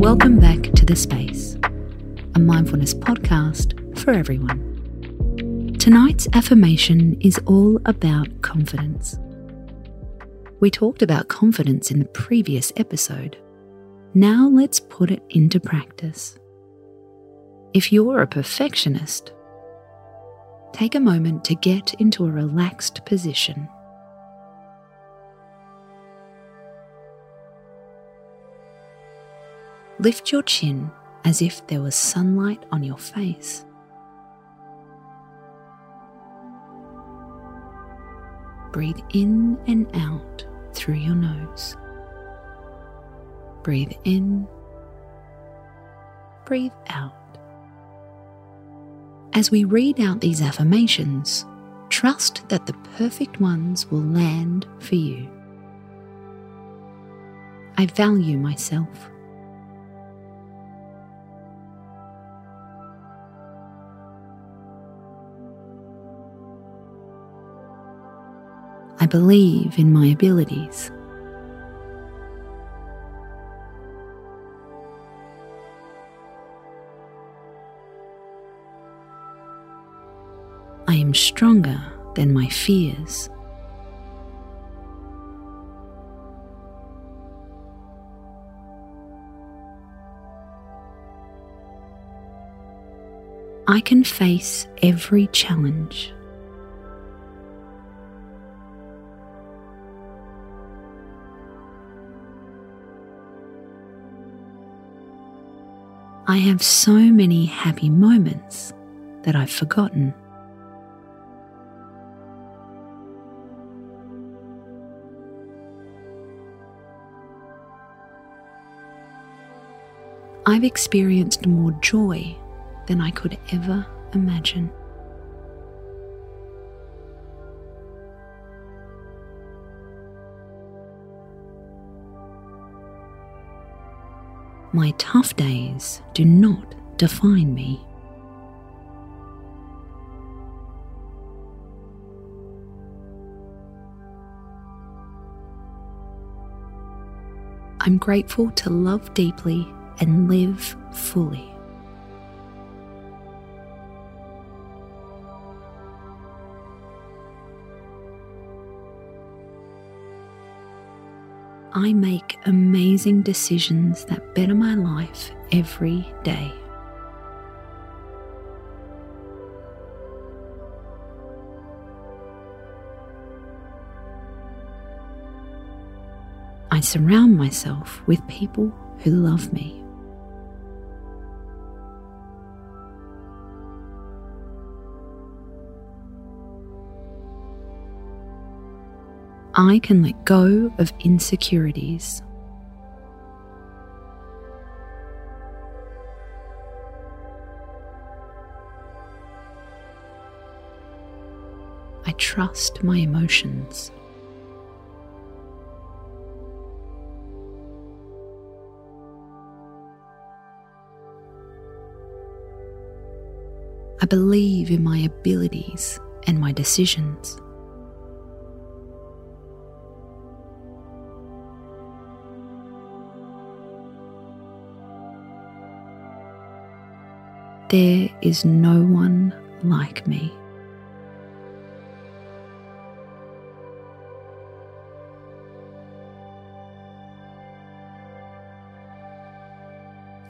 Welcome back to The Space, a mindfulness podcast for everyone. Tonight's affirmation is all about confidence. We talked about confidence in the previous episode. Now let's put it into practice. If you're a perfectionist, take a moment to get into a relaxed position. Lift your chin as if there was sunlight on your face. Breathe in and out through your nose. Breathe in, breathe out. As we read out these affirmations, trust that the perfect ones will land for you. I value myself. I believe in my abilities. I am stronger than my fears. I can face every challenge. I have so many happy moments that I've forgotten. I've experienced more joy than I could ever imagine. My tough days do not define me. I'm grateful to love deeply and live fully. I make amazing decisions that better my life every day. I surround myself with people who love me. I can let go of insecurities. I trust my emotions. I believe in my abilities and my decisions. There is no one like me.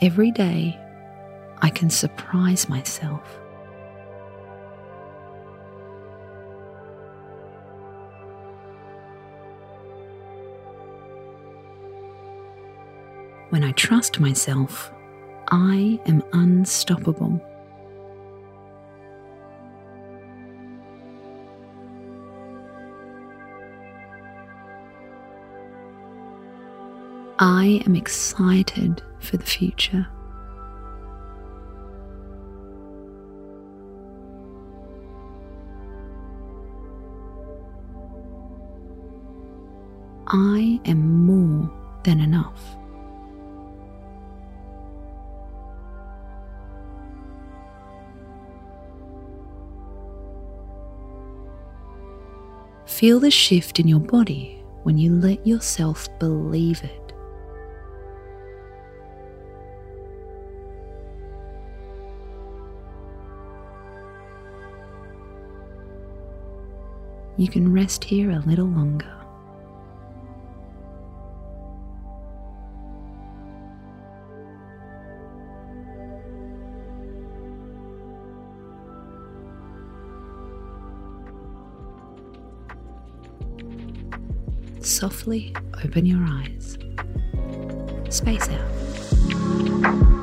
Every day, I can surprise myself. When I trust myself, I am unstoppable. I am excited for the future. I am more than enough. Feel the shift in your body when you let yourself believe it. You can rest here a little longer. Softly open your eyes. Space out.